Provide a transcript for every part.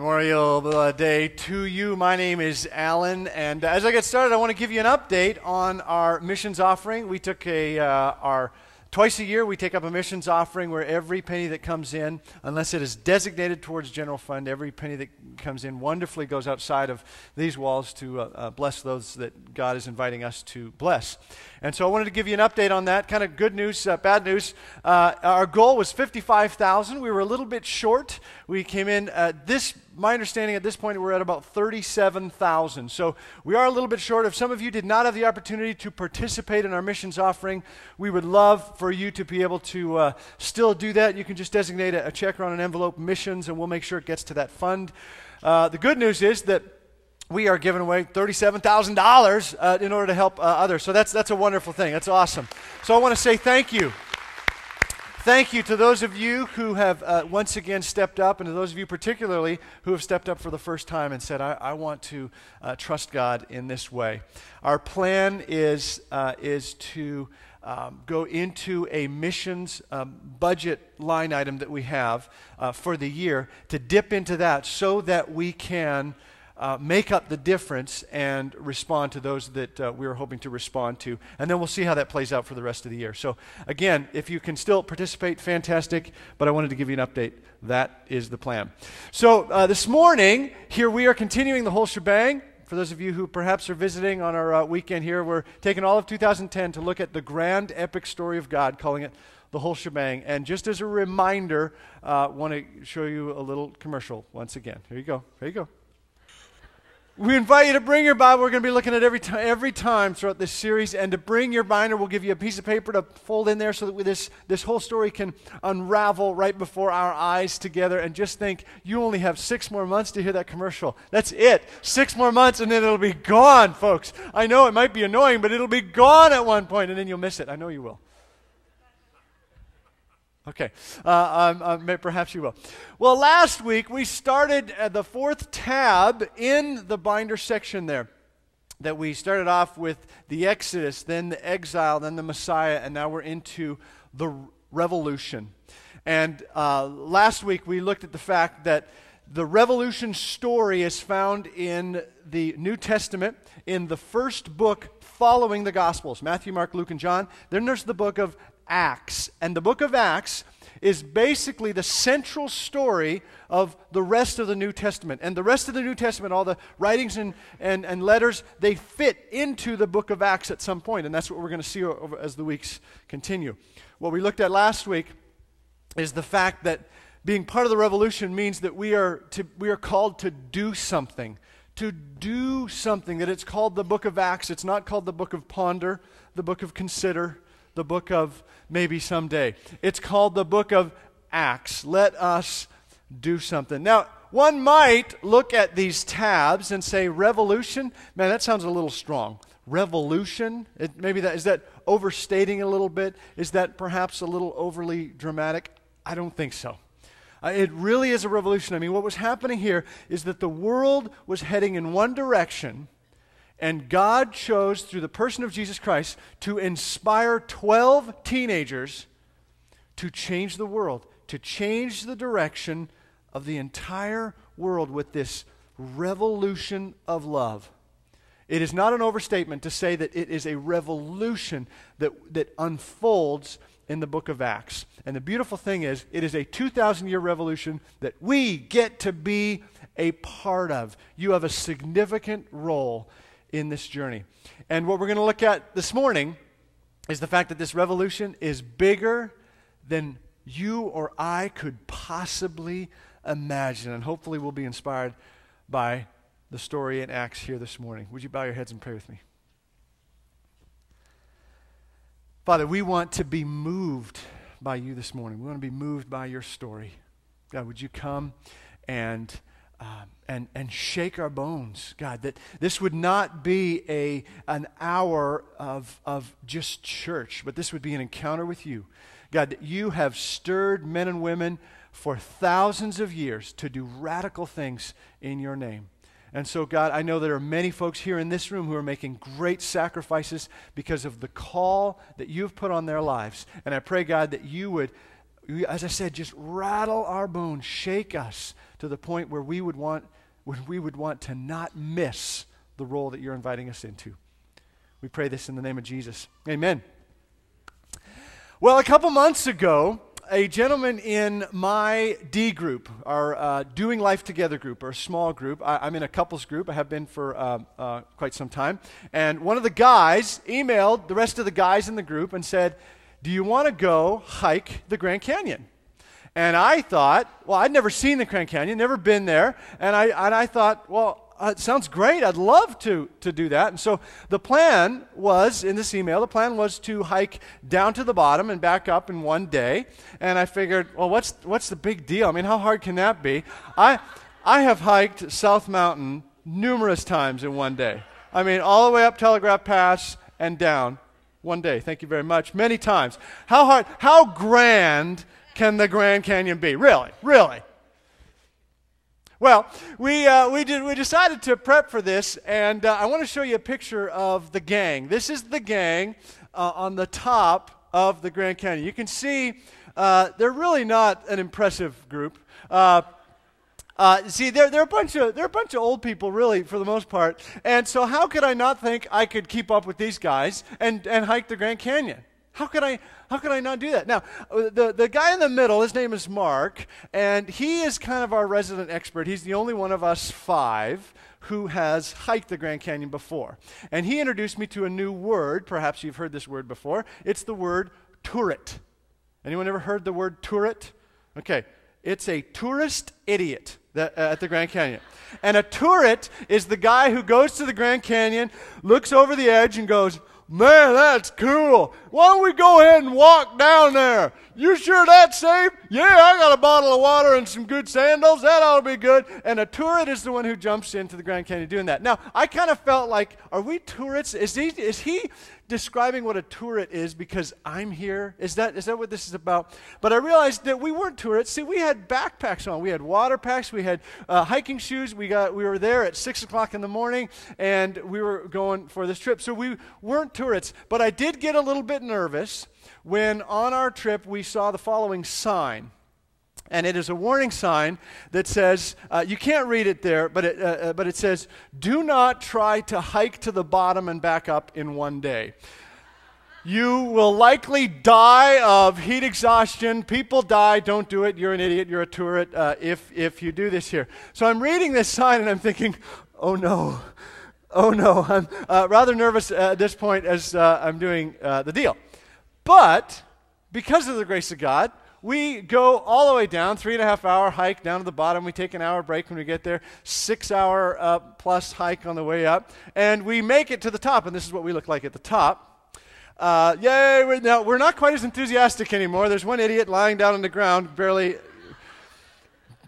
Memorial uh, Day to you. My name is Alan, and as I get started, I want to give you an update on our missions offering. We took a uh, our Twice a year, we take up a missions offering where every penny that comes in, unless it is designated towards general fund, every penny that comes in wonderfully goes outside of these walls to uh, uh, bless those that God is inviting us to bless. And so I wanted to give you an update on that. Kind of good news, uh, bad news. Uh, our goal was 55,000. We were a little bit short. We came in at this my understanding at this point, we're at about 37,000. So we are a little bit short. If some of you did not have the opportunity to participate in our missions offering, we would love for you to be able to uh, still do that. You can just designate a, a check on an envelope, missions, and we'll make sure it gets to that fund. Uh, the good news is that we are giving away $37,000 uh, in order to help uh, others. So that's, that's a wonderful thing. That's awesome. So I want to say thank you. Thank you to those of you who have uh, once again stepped up, and to those of you particularly who have stepped up for the first time and said, I, I want to uh, trust God in this way. Our plan is, uh, is to um, go into a missions um, budget line item that we have uh, for the year, to dip into that so that we can uh, make up the difference and respond to those that uh, we are hoping to respond to. And then we'll see how that plays out for the rest of the year. So, again, if you can still participate, fantastic. But I wanted to give you an update. That is the plan. So, uh, this morning, here we are continuing the whole shebang. For those of you who perhaps are visiting on our uh, weekend here, we're taking all of 2010 to look at the grand epic story of God, calling it the whole shebang. And just as a reminder, I uh, want to show you a little commercial once again. Here you go. Here you go. We invite you to bring your Bible. We're going to be looking at every, t- every time throughout this series. And to bring your binder, we'll give you a piece of paper to fold in there so that this, this whole story can unravel right before our eyes together. And just think, you only have six more months to hear that commercial. That's it. Six more months, and then it'll be gone, folks. I know it might be annoying, but it'll be gone at one point, and then you'll miss it. I know you will. Okay, uh, um, uh, perhaps you will. Well, last week we started at the fourth tab in the binder section there. That we started off with the Exodus, then the exile, then the Messiah, and now we're into the revolution. And uh, last week we looked at the fact that the revolution story is found in the New Testament, in the first book following the Gospels Matthew, Mark, Luke, and John. Then there's the book of Acts. And the book of Acts is basically the central story of the rest of the New Testament. And the rest of the New Testament, all the writings and, and, and letters, they fit into the book of Acts at some point. And that's what we're going to see over, as the weeks continue. What we looked at last week is the fact that being part of the revolution means that we are, to, we are called to do something. To do something. That it's called the book of Acts. It's not called the book of ponder, the book of consider the book of maybe someday. It's called the book of Acts. Let us do something. Now, one might look at these tabs and say, revolution? Man, that sounds a little strong. Revolution? It, maybe that is that overstating a little bit? Is that perhaps a little overly dramatic? I don't think so. Uh, it really is a revolution. I mean, what was happening here is that the world was heading in one direction and God chose, through the person of Jesus Christ, to inspire 12 teenagers to change the world, to change the direction of the entire world with this revolution of love. It is not an overstatement to say that it is a revolution that, that unfolds in the book of Acts. And the beautiful thing is, it is a 2,000 year revolution that we get to be a part of. You have a significant role in this journey. And what we're going to look at this morning is the fact that this revolution is bigger than you or I could possibly imagine. And hopefully, we'll be inspired by the story in Acts here this morning. Would you bow your heads and pray with me? Father, we want to be moved by you this morning. We want to be moved by your story. God, would you come and um, and, and shake our bones, God, that this would not be a, an hour of, of just church, but this would be an encounter with you. God, that you have stirred men and women for thousands of years to do radical things in your name. And so, God, I know there are many folks here in this room who are making great sacrifices because of the call that you've put on their lives. And I pray, God, that you would as I said, just rattle our bones, shake us to the point where we would want, when we would want to not miss the role that you're inviting us into. We pray this in the name of Jesus. Amen. Well, a couple months ago, a gentleman in my D group, our uh, Doing Life Together group, or a small group. I, am in a couples group. I have been for uh, uh, quite some time. And one of the guys emailed the rest of the guys in the group and said, Do you want to go hike the Grand Canyon? And I thought, well, I'd never seen the Grand Canyon, never been there. And I, and I thought, well, uh, it sounds great. I'd love to, to do that. And so the plan was, in this email, the plan was to hike down to the bottom and back up in one day. And I figured, well, what's, what's the big deal? I mean, how hard can that be? I, I have hiked South Mountain numerous times in one day. I mean, all the way up Telegraph Pass and down one day. Thank you very much. Many times. How hard, how grand can the Grand Canyon be? Really? Really? Well, we, uh, we, did, we decided to prep for this, and uh, I want to show you a picture of the gang. This is the gang uh, on the top of the Grand Canyon. You can see uh, they're really not an impressive group. Uh, uh, see, they're, they're, a bunch of, they're a bunch of old people, really, for the most part. And so, how could I not think I could keep up with these guys and, and hike the Grand Canyon? How could I, how could I not do that? Now, uh, the, the guy in the middle, his name is Mark, and he is kind of our resident expert. He's the only one of us five who has hiked the Grand Canyon before. And he introduced me to a new word. Perhaps you've heard this word before. It's the word turret. Anyone ever heard the word turret? Okay, it's a tourist idiot uh, at the Grand Canyon. And a turret is the guy who goes to the Grand Canyon, looks over the edge, and goes, Man, that's cool. Why don't we go ahead and walk down there? You sure that's safe? Yeah, I got a bottle of water and some good sandals. That ought to be good. And a turret is the one who jumps into the Grand Canyon doing that. Now, I kind of felt like, are we tourists? Is he, is he describing what a turret is because I'm here? Is that, is that what this is about? But I realized that we weren't tourists. See, we had backpacks on. We had water packs. We had uh, hiking shoes. We, got, we were there at 6 o'clock in the morning, and we were going for this trip. So we weren't tourists. But I did get a little bit nervous when on our trip we saw the following sign. And it is a warning sign that says, uh, you can't read it there, but it, uh, uh, but it says, do not try to hike to the bottom and back up in one day. You will likely die of heat exhaustion. People die. Don't do it. You're an idiot. You're a tourist uh, if, if you do this here. So I'm reading this sign and I'm thinking, oh no, oh no. I'm uh, rather nervous at this point as uh, I'm doing the deal. But because of the grace of God, we go all the way down, three and a half hour hike down to the bottom. We take an hour break when we get there, six hour uh, plus hike on the way up, and we make it to the top. And this is what we look like at the top. Uh, yay! We're, now, we're not quite as enthusiastic anymore. There's one idiot lying down on the ground, barely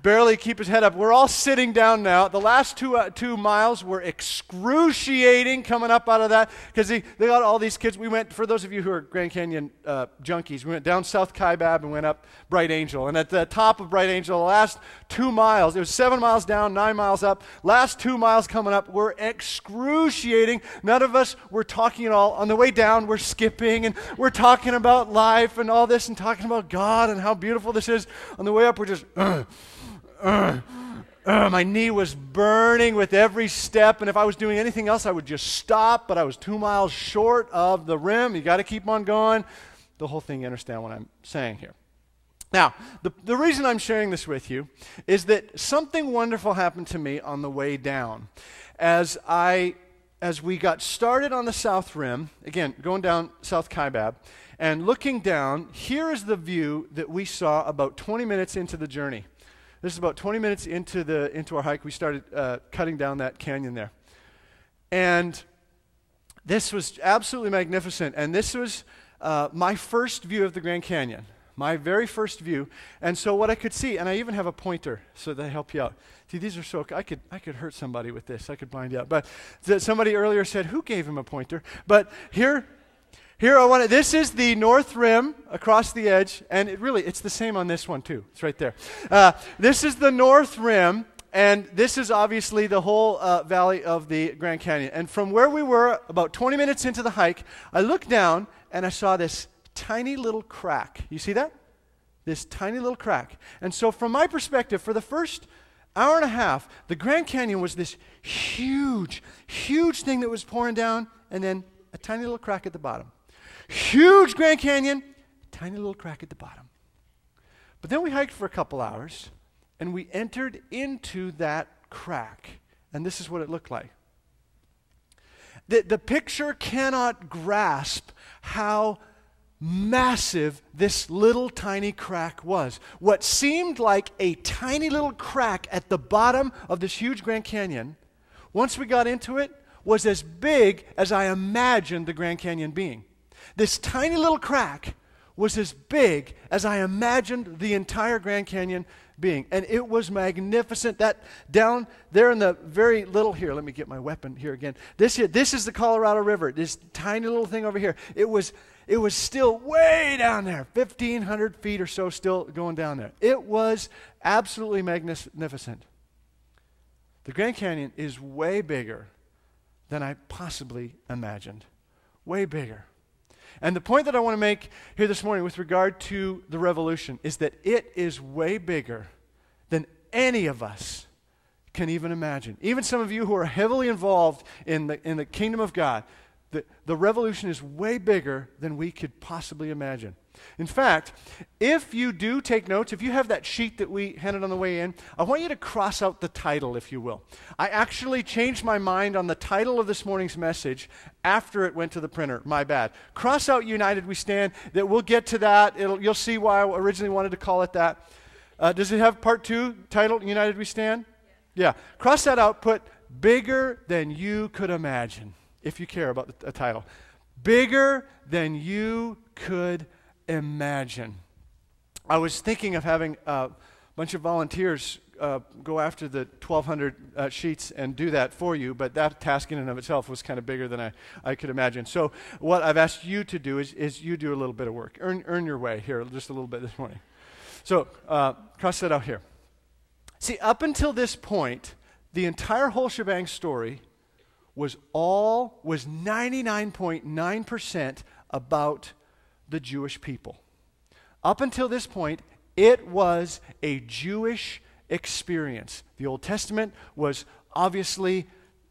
barely keep his head up. We're all sitting down now. The last two, uh, two miles were excruciating coming up out of that because they, got all these kids. We went, for those of you who are Grand Canyon uh, junkies, we went down South Kaibab and went up Bright Angel. And at the top of Bright Angel, the last two miles, it was seven miles down, nine miles up. Last two miles coming up were excruciating. None of us were talking at all. On the way down, we're skipping and we're talking about life and all this and talking about God and how beautiful this is. On the way up, we're just, uh, uh, uh, my knee was burning with every step, and if I was doing anything else, I would just stop, but I was two miles short of the rim. You got to keep on going. The whole thing, you understand what I'm saying here. Now, the, the reason I'm sharing this with you is that something wonderful happened to me on the way down. As I as we got started on the south rim, again, going down South Kaibab, and looking down, here is the view that we saw about 20 minutes into the journey. This is about 20 minutes into, the, into our hike. We started uh, cutting down that canyon there. And this was absolutely magnificent. And this was uh, my first view of the Grand Canyon, my very first view. And so what I could see, and I even have a pointer so they help you out. See, these are so, I could, I could hurt somebody with this. I could blind you out. But somebody earlier said, who gave him a pointer? But here, here I want to, this is the north rim across the edge, and it really, it's the same on this one too. It's right there. Uh, this is the north rim, and this is obviously the whole uh, valley of the Grand Canyon. And from where we were, about 20 minutes into the hike, I looked down and I saw this tiny little crack. You see that? This tiny little crack. And so, from my perspective, for the first hour and a half, the Grand Canyon was this huge, huge thing that was pouring down, and then a tiny little crack at the bottom. Huge Grand Canyon, tiny little crack at the bottom. But then we hiked for a couple hours, and we entered into that crack. And this is what it looked like. The, the picture cannot grasp how massive this little tiny crack was. What seemed like a tiny little crack at the bottom of this huge Grand Canyon, once we got into it, was as big as I imagined the Grand Canyon being. This tiny little crack was as big as I imagined the entire Grand Canyon being. And it was magnificent. That down there in the very little here, let me get my weapon here again. This here, this is the Colorado River. This tiny little thing over here. It was it was still way down there, 1,500 feet or so, still going down there. It was absolutely magnificent. The Grand Canyon is way bigger than I possibly imagined. Way bigger. And the point that I want to make here this morning with regard to the revolution is that it is way bigger than any of us can even imagine. Even some of you who are heavily involved in the, in the kingdom of God, the, the revolution is way bigger than we could possibly imagine. In fact, if you do take notes, if you have that sheet that we handed on the way in, I want you to cross out the title, if you will. I actually changed my mind on the title of this morning's message after it went to the printer. My bad. Cross out United We Stand. That we'll get to that. It'll, you'll see why I originally wanted to call it that. Uh, does it have part two titled United We Stand? Yeah. Cross that out. Put bigger than you could imagine if you care about the, title. Bigger than you could imagine. I was thinking of having a bunch of volunteers uh, go after the 1,200 uh, sheets and do that for you, but that task in and of itself was kind of bigger than I, I could imagine. So, what I've asked you to do is, is you do a little bit of work. Earn, earn your way here just a little bit this morning. So, uh, cross that out here. See, up until this point, the entire whole shebang story was all, was 99.9% about the Jewish people. Up until this point, it was a Jewish experience. The Old Testament was obviously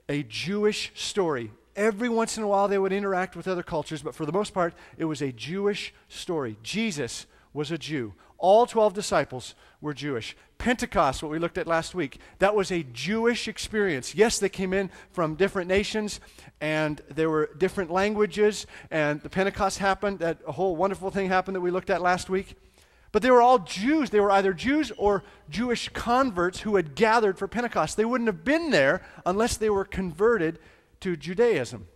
a Jewish story. Every once in a while, they would interact with other cultures, but for the most part, it was a Jewish story. Jesus was a Jew. All 12 disciples were Jewish. Pentecost, what we looked at last week, that was a Jewish experience. Yes, they came in from different nations and there were different languages, and the Pentecost happened. That a whole wonderful thing happened that we looked at last week. But they were all Jews. They were either Jews or Jewish converts who had gathered for Pentecost. They wouldn't have been there unless they were converted to Judaism.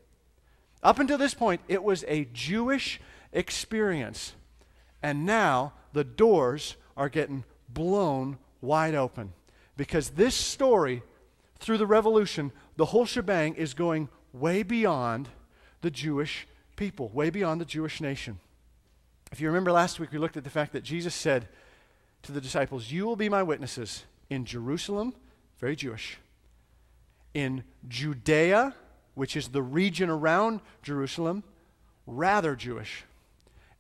Up until this point, it was a Jewish experience. And now the doors are getting blown wide open. Because this story, through the revolution, the whole shebang is going way beyond the Jewish people, way beyond the Jewish nation. If you remember last week, we looked at the fact that Jesus said to the disciples, You will be my witnesses in Jerusalem, very Jewish, in Judea, which is the region around Jerusalem, rather Jewish,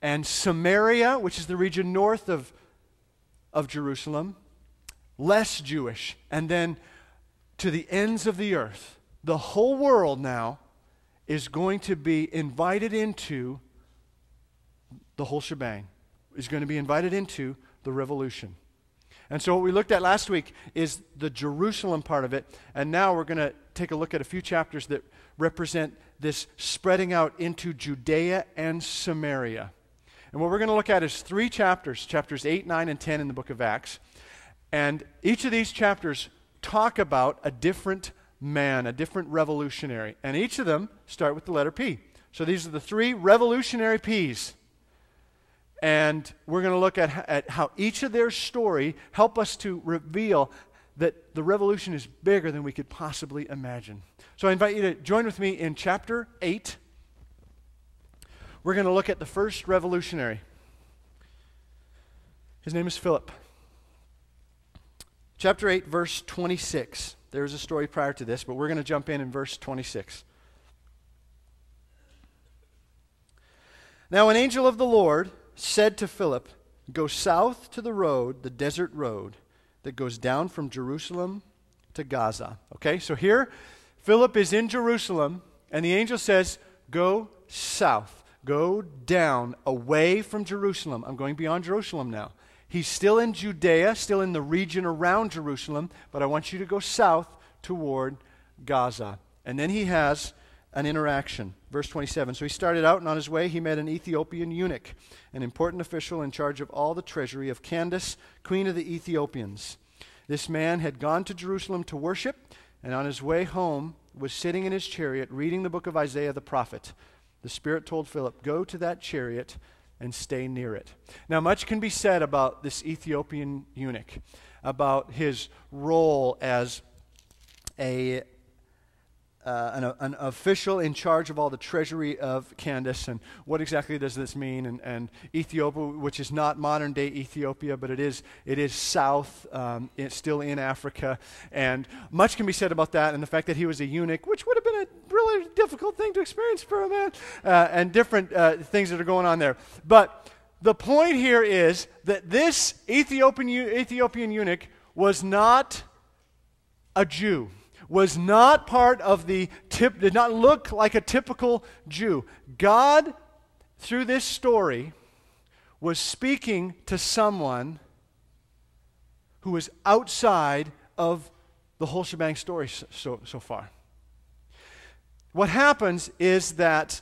and Samaria, which is the region north of, of Jerusalem, less Jewish, and then to the ends of the earth. The whole world now is going to be invited into the whole shebang, is going to be invited into the revolution. And so, what we looked at last week is the Jerusalem part of it, and now we're going to take a look at a few chapters that represent this spreading out into Judea and Samaria. And what we're going to look at is three chapters, chapters 8, 9, and 10 in the book of Acts. And each of these chapters talk about a different man, a different revolutionary. And each of them start with the letter P. So these are the three revolutionary P's. And we're going to look at, at how each of their story help us to reveal that the revolution is bigger than we could possibly imagine. So I invite you to join with me in chapter 8 we're going to look at the first revolutionary. His name is Philip. Chapter 8, verse 26. There's a story prior to this, but we're going to jump in in verse 26. Now, an angel of the Lord said to Philip, Go south to the road, the desert road, that goes down from Jerusalem to Gaza. Okay, so here, Philip is in Jerusalem, and the angel says, Go south. Go down away from Jerusalem. I'm going beyond Jerusalem now. He's still in Judea, still in the region around Jerusalem, but I want you to go south toward Gaza. And then he has an interaction. Verse 27. So he started out, and on his way, he met an Ethiopian eunuch, an important official in charge of all the treasury of Candace, queen of the Ethiopians. This man had gone to Jerusalem to worship, and on his way home was sitting in his chariot reading the book of Isaiah the prophet. The Spirit told Philip, Go to that chariot and stay near it. Now, much can be said about this Ethiopian eunuch, about his role as a uh, an, an, official in charge of all the treasury of Candace. And what exactly does this mean? And, and Ethiopia, which is not modern day Ethiopia, but it is, it is south, um, it's still in Africa. And much can be said about that and the fact that he was a eunuch, which would have been a really difficult thing to experience for a man, uh, and different uh, things that are going on there. But the point here is that this Ethiopian, Ethiopian eunuch was not a Jew was not part of the tip, did not look like a typical Jew. God, through this story, was speaking to someone who was outside of the whole shebang story so, so far. What happens is that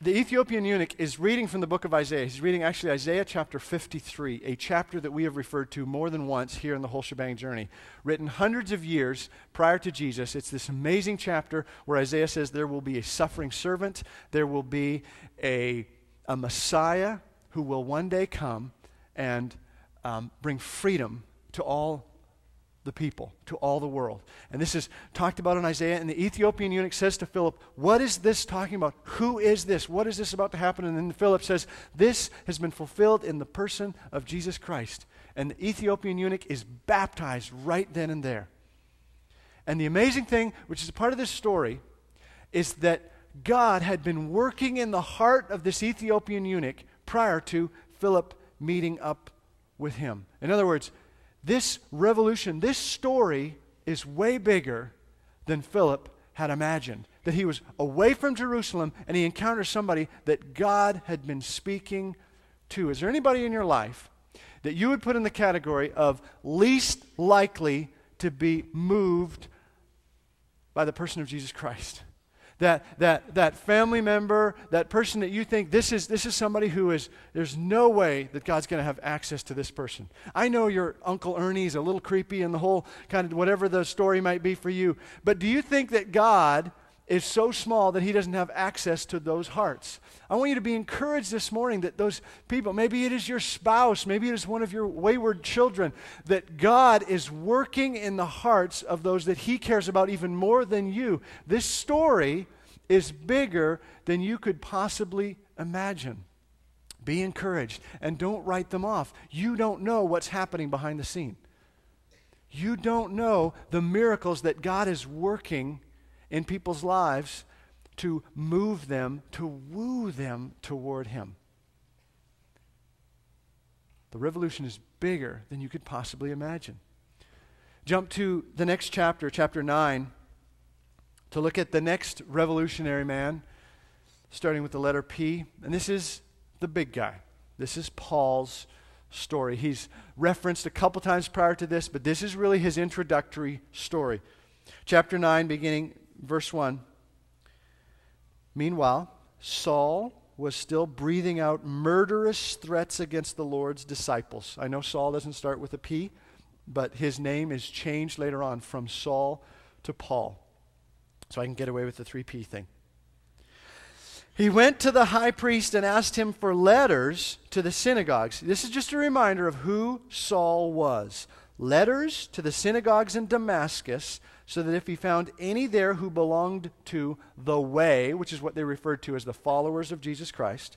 the Ethiopian eunuch is reading from the book of Isaiah. He's reading actually Isaiah chapter 53, a chapter that we have referred to more than once here in the whole shebang journey. Written hundreds of years prior to Jesus. It's this amazing chapter where Isaiah says there will be a suffering servant, there will be a, a Messiah who will one day come and um, bring freedom to all the people, to all the world. And this is talked about in Isaiah. And the Ethiopian eunuch says to Philip, What is this talking about? Who is this? What is this about to happen? And then Philip says, This has been fulfilled in the person of Jesus Christ. And the Ethiopian eunuch is baptized right then and there. And the amazing thing, which is a part of this story, is that God had been working in the heart of this Ethiopian eunuch prior to Philip meeting up with him. In other words, this revolution, this story is way bigger than Philip had imagined. That he was away from Jerusalem and he encountered somebody that God had been speaking to. Is there anybody in your life that you would put in the category of least likely to be moved by the person of Jesus Christ? That, that, that family member, that person that you think this is, this is somebody who is, there's no way that God's going to have access to this person. I know your Uncle Ernie's a little creepy and the whole kind of whatever the story might be for you, but do you think that God is so small that he doesn't have access to those hearts. I want you to be encouraged this morning that those people, maybe it is your spouse, maybe it is one of your wayward children, that God is working in the hearts of those that he cares about even more than you. This story is bigger than you could possibly imagine. Be encouraged and don't write them off. You don't know what's happening behind the scene. You don't know the miracles that God is working in people's lives to move them, to woo them toward Him. The revolution is bigger than you could possibly imagine. Jump to the next chapter, chapter 9, to look at the next revolutionary man, starting with the letter P. And this is the big guy. This is Paul's story. He's referenced a couple times prior to this, but this is really his introductory story. Chapter 9, beginning verse 1. Meanwhile, Saul was still breathing out murderous threats against the Lord's disciples. I know Saul doesn't start with a P, but his name is changed later on from Saul to Paul. So I can get away with the 3P thing. He went to the high priest and asked him for letters to the synagogues. This is just a reminder of who Saul was. Letters to the synagogues in Damascus so that if he found any there who belonged to the way, which is what they referred to as the followers of Jesus Christ,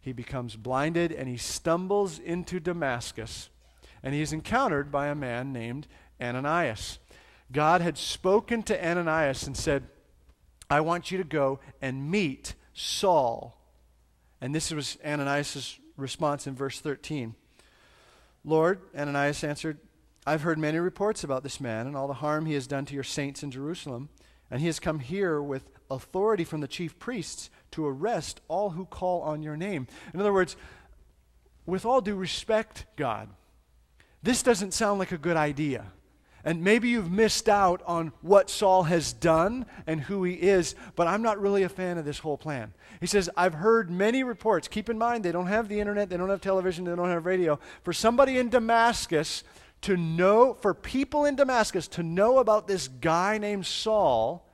He becomes blinded and he stumbles into Damascus, and he is encountered by a man named Ananias. God had spoken to Ananias and said, I want you to go and meet Saul. And this was Ananias' response in verse 13. Lord, Ananias answered, I've heard many reports about this man and all the harm he has done to your saints in Jerusalem, and he has come here with authority from the chief priests to arrest all who call on your name. In other words, with all due respect, God, this doesn't sound like a good idea. And maybe you've missed out on what Saul has done and who he is, but I'm not really a fan of this whole plan. He says, I've heard many reports. Keep in mind, they don't have the internet, they don't have television, they don't have radio. For somebody in Damascus to know, for people in Damascus to know about this guy named Saul,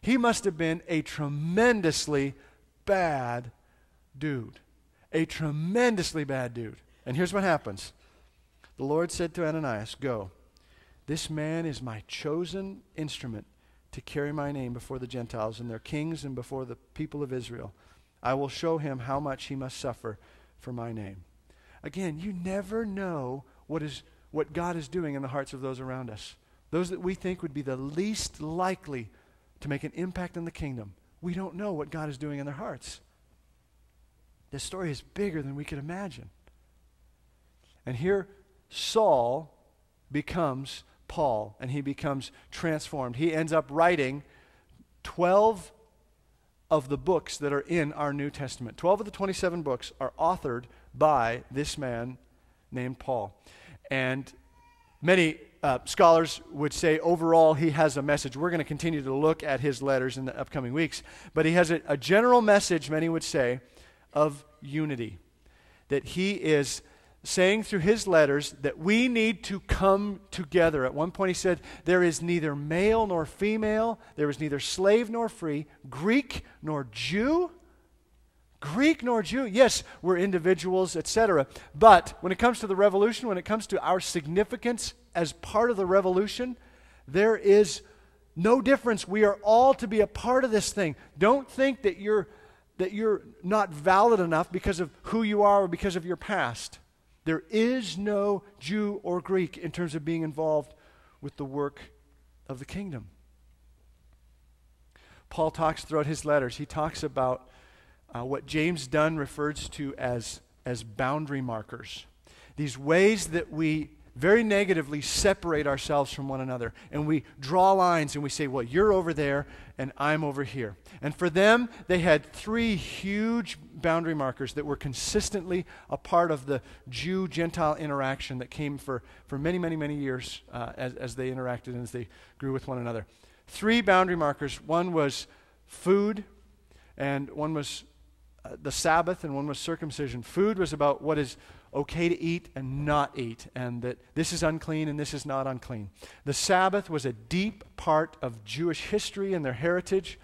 he must have been a tremendously bad dude. A tremendously bad dude. And here's what happens the Lord said to Ananias, Go this man is my chosen instrument to carry my name before the Gentiles and their kings and before the people of Israel. I will show him how much he must suffer for my name. Again, you never know what, is, what God is doing in the hearts of those around us. Those that we think would be the least likely to make an impact in the kingdom. We don't know what God is doing in their hearts. This story is bigger than we could imagine. And here, Saul becomes Paul and he becomes transformed. He ends up writing 12 of the books that are in our New Testament. 12 of the 27 books are authored by this man named Paul. And many uh, scholars would say overall he has a message. We're going to continue to look at his letters in the upcoming weeks. But he has a, a general message, many would say, of unity. That he is saying through his letters that we need to come together. At one point, he said, There is neither male nor female, there is neither slave nor free, Greek nor Jew. Greek nor Jew. Yes, we're individuals, etc. But when it comes to the revolution, when it comes to our significance as part of the revolution, there is no difference. We are all to be a part of this thing. Don't think that you're that you're not valid enough because of who you are or because of your past. There is no Jew or Greek in terms of being involved with the work of the kingdom. Paul talks throughout his letters, he talks about uh, what James Dunn refers to as, as boundary markers. These ways that we very negatively separate ourselves from one another. And we draw lines and we say, well, you're over there and I'm over here. And for them, they had three huge boundary markers that were consistently a part of the Jew Gentile interaction that came for, for many, many, many years uh, as, as they interacted and as they grew with one another. Three boundary markers one was food, and one was uh, the Sabbath, and one was circumcision. Food was about what is okay to eat and not eat, and that this is unclean and this is not unclean. The Sabbath was a deep part of Jewish history and their heritage,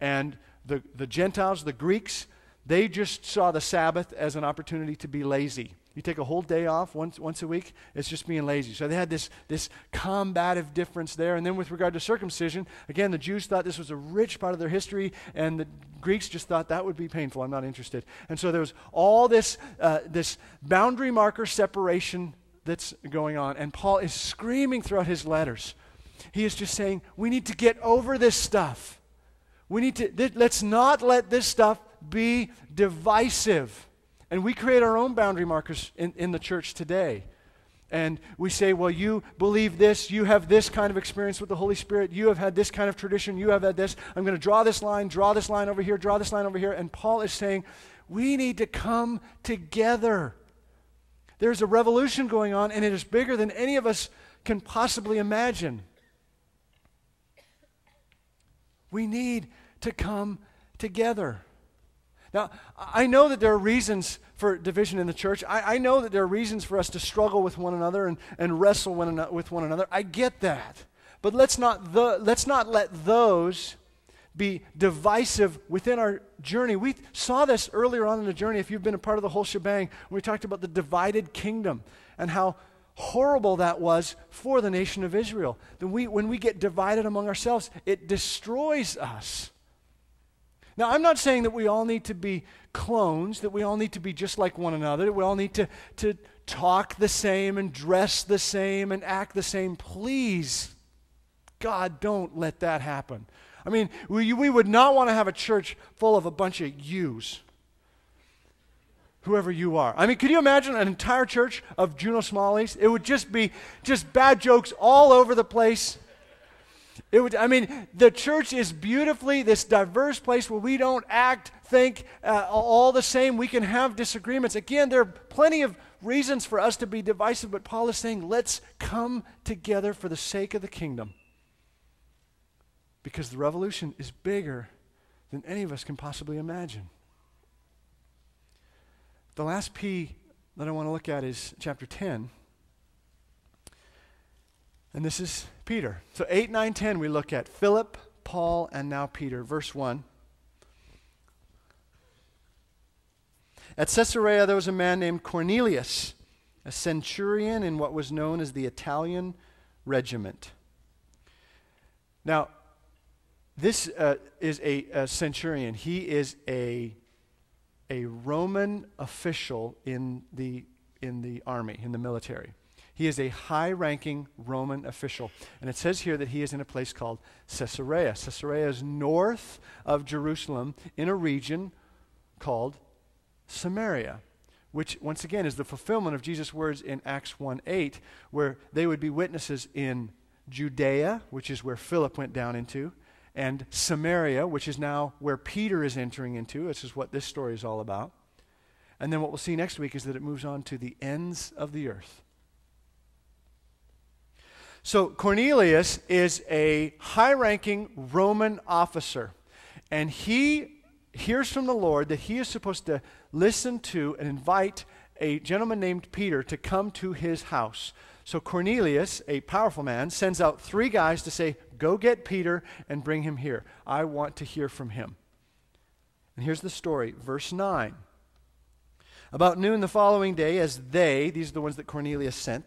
and the, the Gentiles, the Greeks, they just saw the Sabbath as an opportunity to be lazy. You take a whole day off once, once a week, it's just being lazy. So they had this, this combative difference there. And then with regard to circumcision, again, the Jews thought this was a rich part of their history, and the Greeks just thought that would be painful. I'm not interested. And so there was all this, uh, this boundary marker separation that's going on. And Paul is screaming throughout his letters. He is just saying, we need to get over this stuff. We need to, th- let's not let this stuff be divisive. And we create our own boundary markers in, in the church today. And we say, well, you believe this, you have this kind of experience with the Holy Spirit, you have had this kind of tradition, you have had this. I'm going to draw this line, draw this line over here, draw this line over here. And Paul is saying, we need to come together. There's a revolution going on, and it is bigger than any of us can possibly imagine. We need to come together. Now, I know that there are reasons for division in the church. I, I know that there are reasons for us to struggle with one another and, and wrestle one with one another. I get that. But let's not, the, let's not let those be divisive within our journey. We saw this earlier on in the journey, if you've been a part of the whole shebang, when we talked about the divided kingdom and how horrible that was for the nation of Israel. We, when we get divided among ourselves, it destroys us. Now, I'm not saying that we all need to be clones, that we all need to be just like one another, that we all need to, to talk the same and dress the same and act the same. Please, God, don't let that happen. I mean, we, we would not want to have a church full of a bunch of yous. Whoever you are. I mean, could you imagine an entire church of Juno Smalleys? It would just be just bad jokes all over the place. It would, I mean, the church is beautifully this diverse place where we don't act, think uh, all the same. We can have disagreements. Again, there are plenty of reasons for us to be divisive, but Paul is saying, let's come together for the sake of the kingdom because the revolution is bigger than any of us can possibly imagine. The last P that I want to look at is chapter 10. And this is Peter. So 8, 9, 10, we look at Philip, Paul, and now Peter. Verse 1. At Caesarea, there was a man named Cornelius, a centurion in what was known as the Italian regiment. Now, this uh, is a, a, centurion. He is a, a Roman official in the, in the army, in the military. He is a high ranking Roman official. And it says here that he is in a place called Caesarea. Caesarea is north of Jerusalem in a region called Samaria, which, once again, is the fulfillment of Jesus' words in Acts 1 8, where they would be witnesses in Judea, which is where Philip went down into, and Samaria, which is now where Peter is entering into. This is what this story is all about. And then what we'll see next week is that it moves on to the ends of the earth. So Cornelius is a high ranking Roman officer, and he hears from the Lord that he is supposed to listen to and invite a gentleman named Peter to come to his house. So Cornelius, a powerful man, sends out three guys to say, Go get Peter and bring him here. I want to hear from him. And here's the story, verse 9. About noon the following day, as they, these are the ones that Cornelius sent,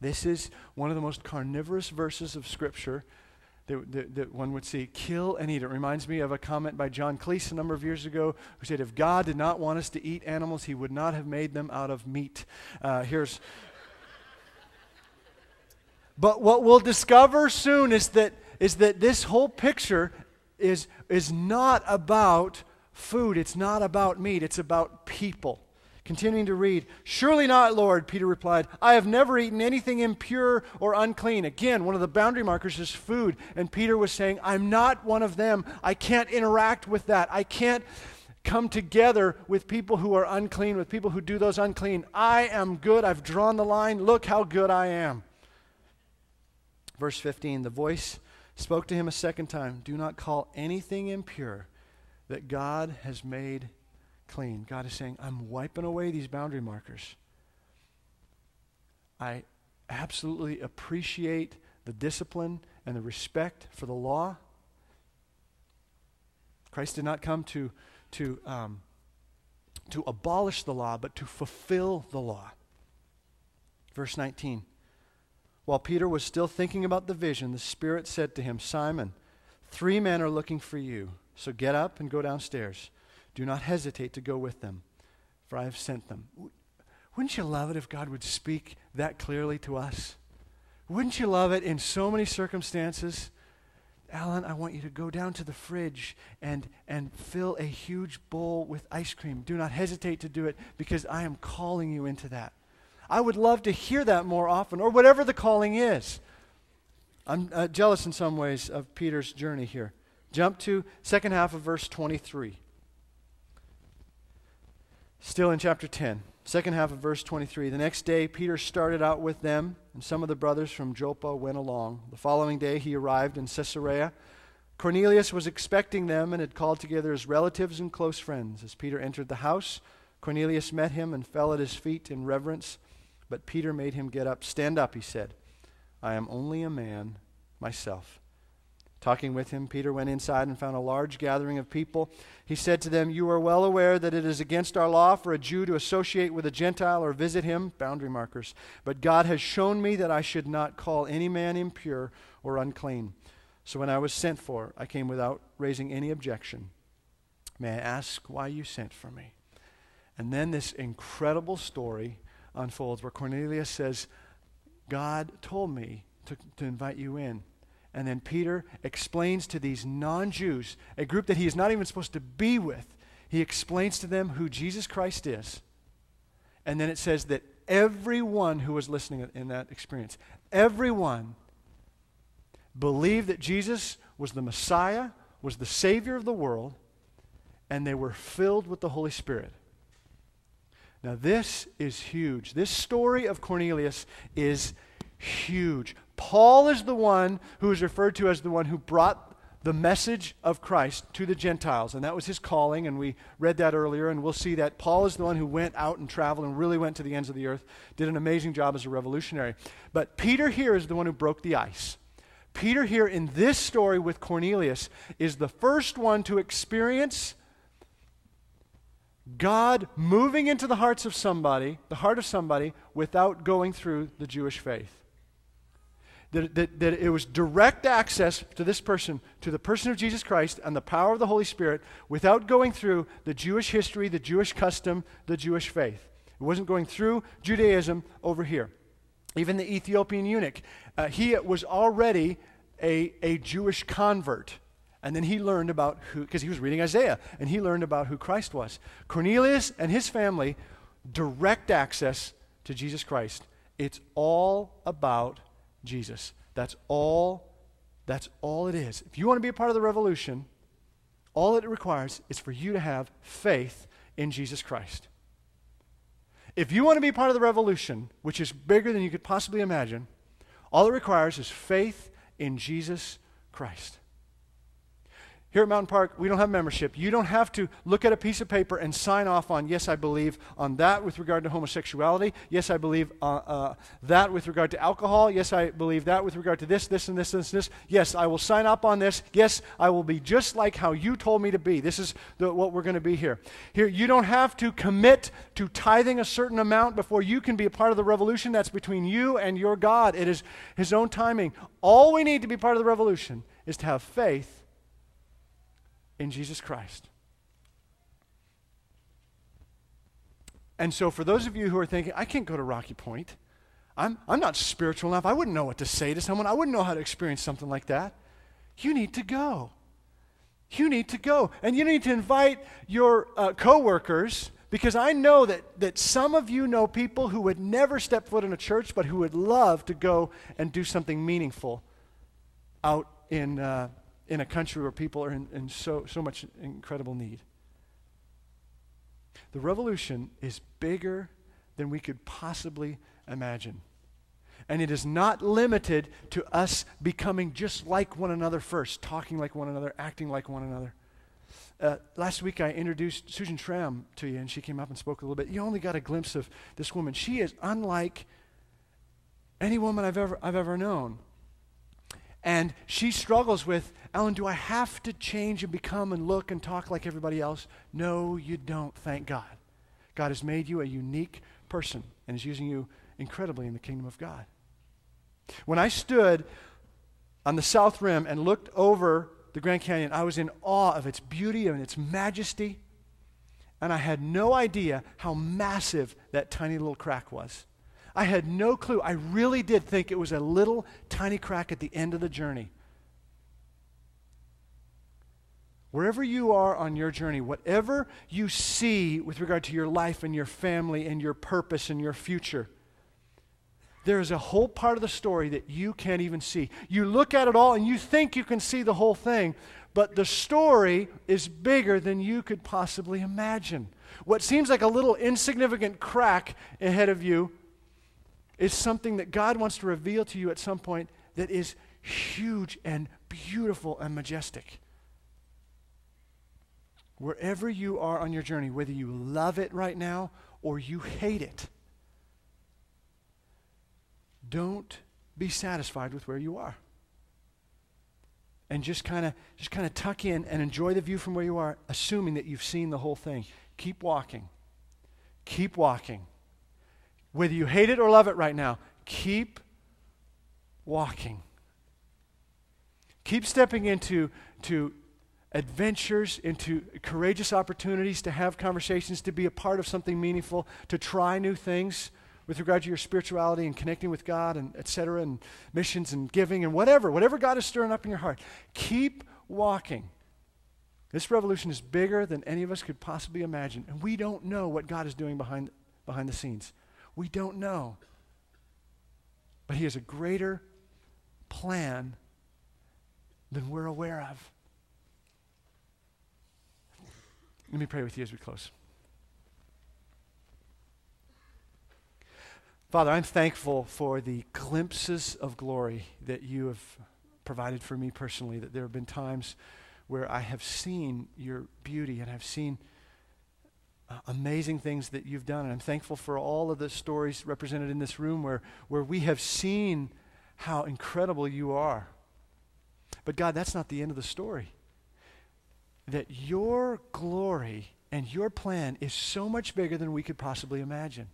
This is one of the most carnivorous verses of Scripture that, that, that, one would see kill and eat. It reminds me of a comment by John Cleese a number of years ago who said, If God did not want us to eat animals, he would not have made them out of meat. Uh, here's but what we'll discover soon is that, is that this whole picture is, is not about food, it's not about meat, it's about people. Continuing to read, Surely not, Lord, Peter replied. I have never eaten anything impure or unclean. Again, one of the boundary markers is food. And Peter was saying, I'm not one of them. I can't interact with that. I can't come together with people who are unclean, with people who do those unclean. I am good. I've drawn the line. Look how good I am. Verse 15 The voice spoke to him a second time Do not call anything impure that God has made clean. God is saying, I'm wiping away these boundary markers. I absolutely appreciate the discipline and the respect for the law. Christ did not come to, to, um, to abolish the law, but to fulfill the law. Verse 19 while Peter was still thinking about the vision, the Spirit said to him, Simon, three men are looking for you. So get up and go downstairs. Do not hesitate to go with them, for I have sent them. Wouldn't you love it if God would speak that clearly to us? Wouldn't you love it in so many circumstances? Alan, I want you to go down to the fridge and, and fill a huge bowl with ice cream. Do not hesitate to do it because I am calling you into that. I would love to hear that more often, or whatever the calling is. I'm uh, jealous in some ways of Peter's journey here. Jump to second half of verse 23. Still in chapter 10, second half of verse 23. The next day, Peter started out with them, and some of the brothers from Joppa went along. The following day, he arrived in Caesarea. Cornelius was expecting them and had called together his relatives and close friends. As Peter entered the house, Cornelius met him and fell at his feet in reverence. But Peter made him get up. Stand up, he said. I am only a man myself. Talking with him, Peter went inside and found a large gathering of people. He said to them, You are well aware that it is against our law for a Jew to associate with a Gentile or visit him, boundary markers. But God has shown me that I should not call any man impure or unclean. So when I was sent for, I came without raising any objection. May I ask why you sent for me? And then this incredible story unfolds where Cornelius says, God told me to, to invite you in. And then Peter explains to these non Jews, a group that he is not even supposed to be with, he explains to them who Jesus Christ is. And then it says that everyone who was listening in that experience, everyone believed that Jesus was the Messiah, was the Savior of the world, and they were filled with the Holy Spirit. Now, this is huge. This story of Cornelius is huge. Paul is the one who is referred to as the one who brought the message of Christ to the Gentiles. And that was his calling, and we read that earlier, and we'll see that Paul is the one who went out and traveled and really went to the ends of the earth, did an amazing job as a revolutionary. But Peter here is the one who broke the ice. Peter here in this story with Cornelius is the first one to experience God moving into the hearts of somebody, the heart of somebody, without going through the Jewish faith. That, that, that it was direct access to this person, to the person of Jesus Christ and the power of the Holy Spirit, without going through the Jewish history, the Jewish custom, the Jewish faith. It wasn't going through Judaism over here. Even the Ethiopian eunuch, uh, he was already a, a Jewish convert. And then he learned about who, because he was reading Isaiah, and he learned about who Christ was. Cornelius and his family, direct access to Jesus Christ. It's all about Jesus. That's all, that's all it is. If you want to be a part of the revolution, all it requires is for you to have faith in Jesus Christ. If you want to be part of the revolution, which is bigger than you could possibly imagine, all it requires is faith in Jesus Christ. Here at Mountain Park, we don't have membership. You don't have to look at a piece of paper and sign off on, yes, I believe on that with regard to homosexuality. Yes, I believe uh, uh, that with regard to alcohol. Yes, I believe that with regard to this, this, and this, and this, this. Yes, I will sign up on this. Yes, I will be just like how you told me to be. This is the, what we're going to be here. Here, you don't have to commit to tithing a certain amount before you can be a part of the revolution. That's between you and your God. It is His own timing. All we need to be part of the revolution is to have faith in Jesus Christ. And so, for those of you who are thinking, I can't go to Rocky Point, I'm, I'm not spiritual enough, I wouldn't know what to say to someone, I wouldn't know how to experience something like that. You need to go. You need to go. And you need to invite your uh, coworkers because I know that, that some of you know people who would never step foot in a church but who would love to go and do something meaningful out in, uh, in a country where people are in, in so, so much incredible need. The revolution is bigger than we could possibly imagine. And it is not limited to us becoming just like one another first, talking like one another, acting like one another. Uh, last week I introduced Susan Schramm to you, and she came up and spoke a little bit. You only got a glimpse of this woman. She is unlike any woman I've ever, I've ever known. And she struggles with, Alan, do I have to change and become and look and talk like everybody else? No, you don't, thank God. God has made you a unique person and is using you incredibly in the kingdom of God. When I stood on the south rim and looked over the Grand Canyon, I was in awe of its beauty and its majesty, and I had no idea how massive that tiny little crack was. I had no clue. I really did think it was a little tiny crack at the end of the journey. Wherever you are on your journey, whatever you see with regard to your life and your family and your purpose and your future, there is a whole part of the story that you can't even see. You look at it all and you think you can see the whole thing, but the story is bigger than you could possibly imagine. What seems like a little insignificant crack ahead of you is something that God wants to reveal to you at some point that is huge and beautiful and majestic. Wherever you are on your journey, whether you love it right now or you hate it, don't be satisfied with where you are. And just kind of just kind of tuck in and enjoy the view from where you are, assuming that you've seen the whole thing. Keep walking. Keep walking. Whether you hate it or love it right now, keep walking. Keep stepping into to adventures, into courageous opportunities to have conversations, to be a part of something meaningful, to try new things with regard to your spirituality and connecting with God and et cetera, and missions and giving and whatever, whatever God is stirring up in your heart. Keep walking. This revolution is bigger than any of us could possibly imagine, and we don't know what God is doing behind, behind the scenes. We don't know. But He has a greater plan than we're aware of. Let me pray with you as we close. Father, I'm thankful for the glimpses of glory that you have provided for me personally, that there have been times where I have seen your beauty and I've seen Uh, amazing things that you've done. And I'm thankful for all of the stories represented in this room where, where we have seen how incredible you are. But God, that's not the end of the story. That your glory and your plan is so much bigger than we could possibly imagine.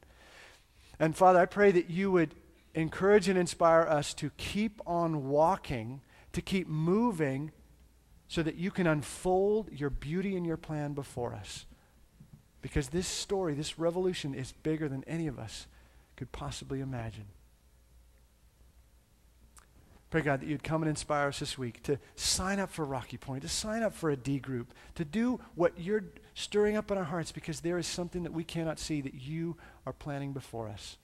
And Father, I pray that you would encourage and inspire us to keep on walking, to keep moving, so that you can unfold your beauty and your plan before us. Because this story, this revolution, is bigger than any of us could possibly imagine. Pray, God, that you'd come and inspire us this week to sign up for Rocky Point, to sign up for a D group, to do what you're stirring up in our hearts because there is something that we cannot see that you are planning before us.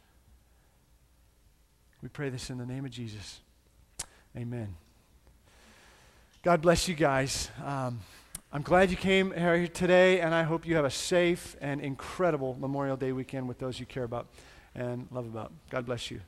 We pray this in the name of Jesus. Amen. God bless you guys. Um, I'm glad you came here today, and I hope you have a safe and incredible Memorial Day weekend with those you care about and love about. God bless you.